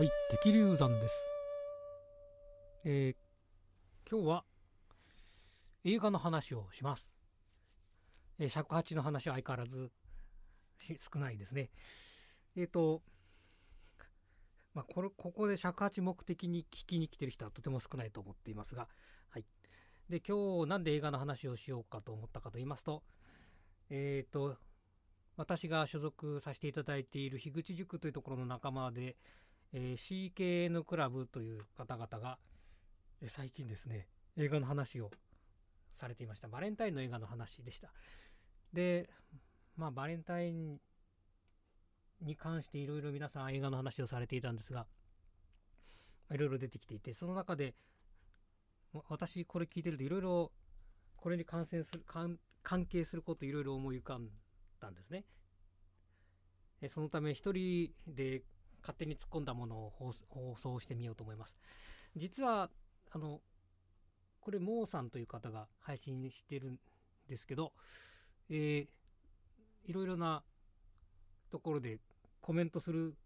はい、敵流山です。えー今日は映画の話をします。えー尺八の話は相変わらず少ないですね。えっ、と、まあ、これ、ここで尺八目的に聞きに来てる人はとても少ないと思っていますが、はい。で、今日なんで映画の話をしようかと思ったかと言いますと、えっ、と、私が所属させていただいている樋口塾というところの仲間で、えー CKN クラブという方々が、えー最近ですね、映画の話をされていました。バレンタインの映画の話でした。で、まあ、バレンタインに関していろいろ皆さん映画の話をされていたんですが、いろいろ出てきていて、その中で、私これ聞いてるといろいろこれに関連する関関係することいろいろ思い浮かんだんですね。そのため一人で勝手に突っ込んだものを放送してみようと思います。実はあのこれモーさんという方が配信してるんですけど、えーいろいろなところでコメントする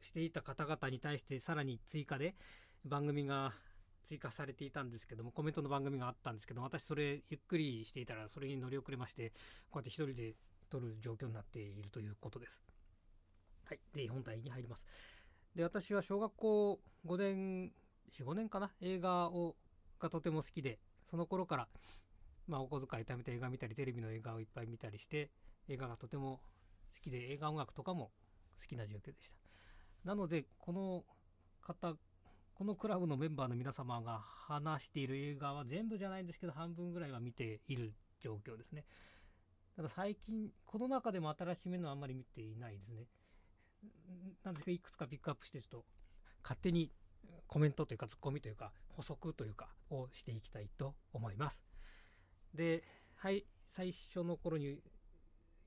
していた方々に対してさらに追加で番組が追加されていたんですけどもコメントの番組があったんですけど私それゆっくりしていたらそれに乗り遅れましてこうやって一人で撮る状況になっているということです。はい。で、本題に入ります。で、私は小学校5年、4、5年かな？映画をがとても好きで、その頃から、まあ、お小遣い貯めて映画見たり、テレビの映画をいっぱい見たりして、映画がとても好きで、映画音楽とかも好きな状況でした。なので、この方、このクラブのメンバーの皆様が話している映画は全部じゃないんですけど、半分ぐらいは見ている状況ですね。ただ最近、この中でも新しい面のはあんまり見ていないですね。なんですけど、いくつかピックアップして、ちょっと勝手にコメントというか、ツッコミというか、補足というか、をしていきたいと思います。で、はい、最初の頃に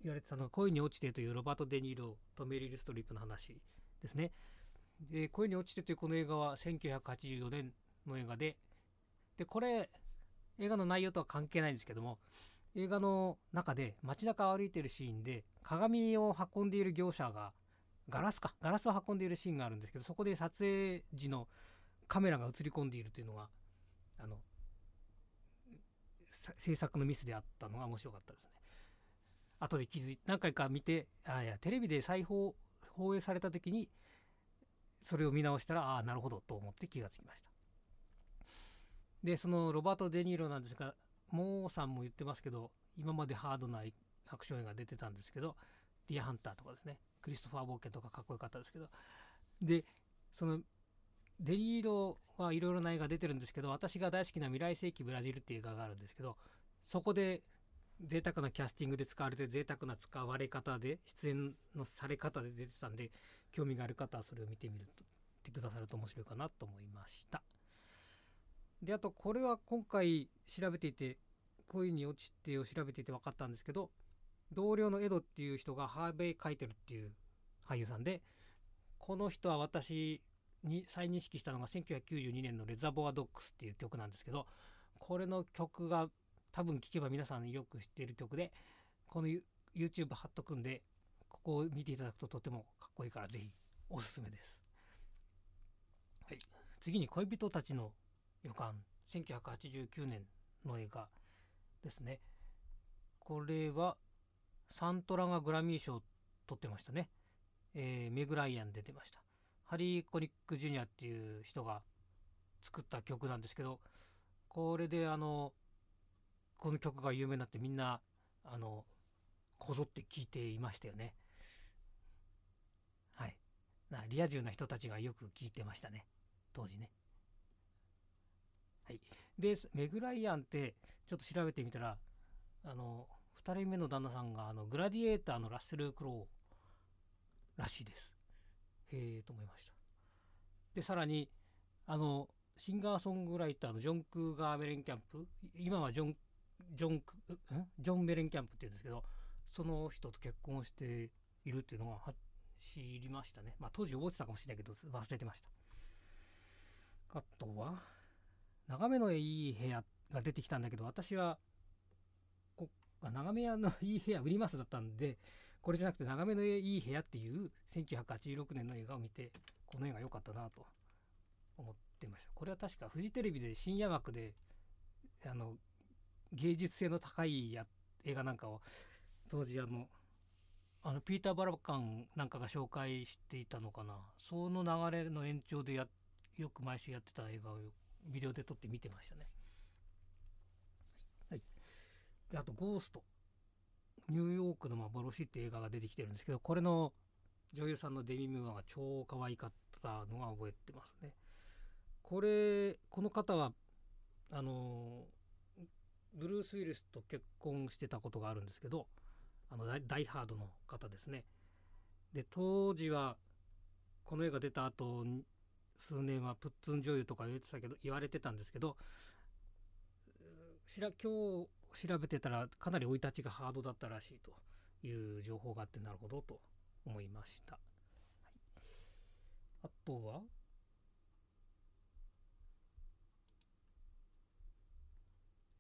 言われてたのが、恋に落ちてというロバート・デ・ニーロとメリル・ストリップの話ですね。で、恋に落ちてというこの映画は1984年の映画で、で、これ、映画の内容とは関係ないんですけども、映画の中で街中を歩いているシーンで鏡を運んでいる業者がガラスか。ガラスを運んでいるシーンがあるんですけどそこで撮影時のカメラが映り込んでいるというのがあの制作のミスであったのが面白かったですね。後で気づい何回か見てあいやテレビで再放放映された時にそれを見直したらああなるほどと思って気がつきました。でそのロバート・デ・ニーロなんですがモーさんも言ってますけど今までハードなアクション映画出てたんですけどディアハンターとかですね。クリストファー・冒険とかかっこよかったですけど。でそのデニーロはいろいろな映画出てるんですけど私が大好きな「未来世紀ブラジル」っていう映画があるんですけどそこで贅沢なキャスティングで使われて贅沢な使われ方で出演のされ方で出てたんで興味がある方はそれを見てみるとってくださると面白いかなと思いました。であとこれは今回調べていて恋に落ちてを調べていて分かったんですけど同僚のエドっていう人がハーベイ・カイテルっていう俳優さんでこの人は私に再認識したのが1992年の「レザボア・ドックス」っていう曲なんですけどこれの曲が多分聴けば皆さんよく知っている曲でこの You- YouTube 貼っとくんでここを見ていただくととてもかっこいいからぜひおすすめです、はい、次に恋人たちの予感。1989年の映画ですね。これはサントラがグラミー賞を取ってましたね、えーメグライアン出てました。ハリー・コニック・ジュニアっていう人が作った曲なんですけどこれであのこの曲が有名になってみんなあのこぞって聴いていましたよね。はい。なリア充な人たちがよく聴いてましたね。当時ね。はい。でメグライアンってちょっと調べてみたらあの2人目の旦那さんがあのグラディエーターのラッセル・クロウらしいです。へえと思いました。でさらにあのシンガーソングライターのジョン・クーガー・メレンキャンプ今はジョンジョンクジョン・メレンキャンプっていうんですけどその人と結婚しているっていうのはは知りましたね。まあ当時覚えてたかもしれないけど忘れてました。あとは眺めのいい部屋が出てきたんだけど私はこあ眺め屋のいい部屋売りますだったんでこれじゃなくて眺めのいい部屋っていう1986年の映画を見てこの映画良かったなと思ってましたこれは確かフジテレビで深夜枠であの芸術性の高いや映画なんかを当時あのあのピーター・バラカンなんかが紹介していたのかなその流れの延長でやよく毎週やってた映画をビデオで撮って見てましたね。であと「ゴースト」ニューヨークの幻って映画が出てきてるんですけどこれの女優さんのデミ・ムーアが超可愛かったのが覚えてますね。これこの方はあのブルース・ウィルスと結婚してたことがあるんですけどあのダイハードの方ですね。で当時はこの映画出た後数年はプッツン女優とか言ってたけど言われてたんですけどしら今日調べてたらかなり生い立ちがハードだったらしいという情報があってなるほどと思いました。はい、あとは？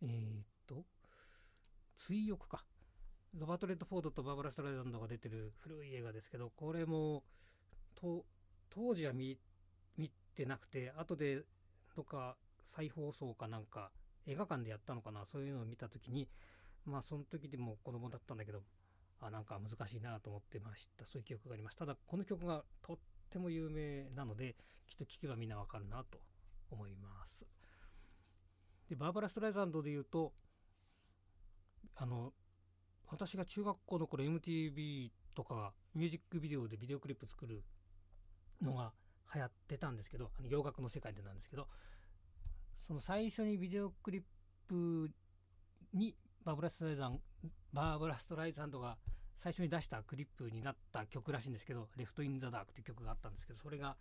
えー、っと追憶か。ロバート・レッドフォードとバーバラ・ストライザンドが出てる古い映画ですけどこれも当時は見てなくて後でどっか再放送かなんか映画館でやったのかなそういうのを見た時にまあその時でも子供だったんだけどあなんか難しいなと思ってました。そういう記憶がありますた。だこの曲がとっても有名なのできっと聴けばみんなわかるなと思います。でバーバラ・ストライザンドで言うとあの私が中学校の頃 MTV とかミュージックビデオでビデオクリップ作るのが流行ってたんですけどあの洋楽の世界でなんですけどその最初にビデオクリップにバーブラストライザンバーブラストライザンドが最初に出したクリップになった曲らしいんですけど「レフト・イン・ザ・ダーク」っていう曲があったんですけどそれが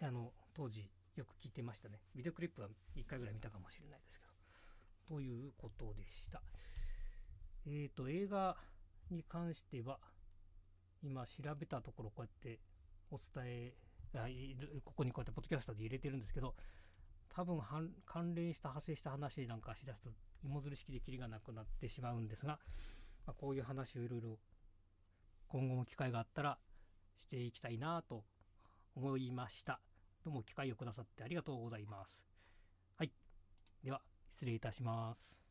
あの当時よく聴いてましたね。ビデオクリップは1回ぐらい見たかもしれないですけど。ということでした。えっ、ー、と映画に関しては今調べたところこうやってお伝えここにこうやってポッドキャストで入れてるんですけど多分関連した派生した話なんかしだすと芋づる式でキリがなくなってしまうんですが、まあ、こういう話をいろいろ今後も機会があったらしていきたいなと思いましたどうも機会をくださってありがとうございますはい。では失礼いたします。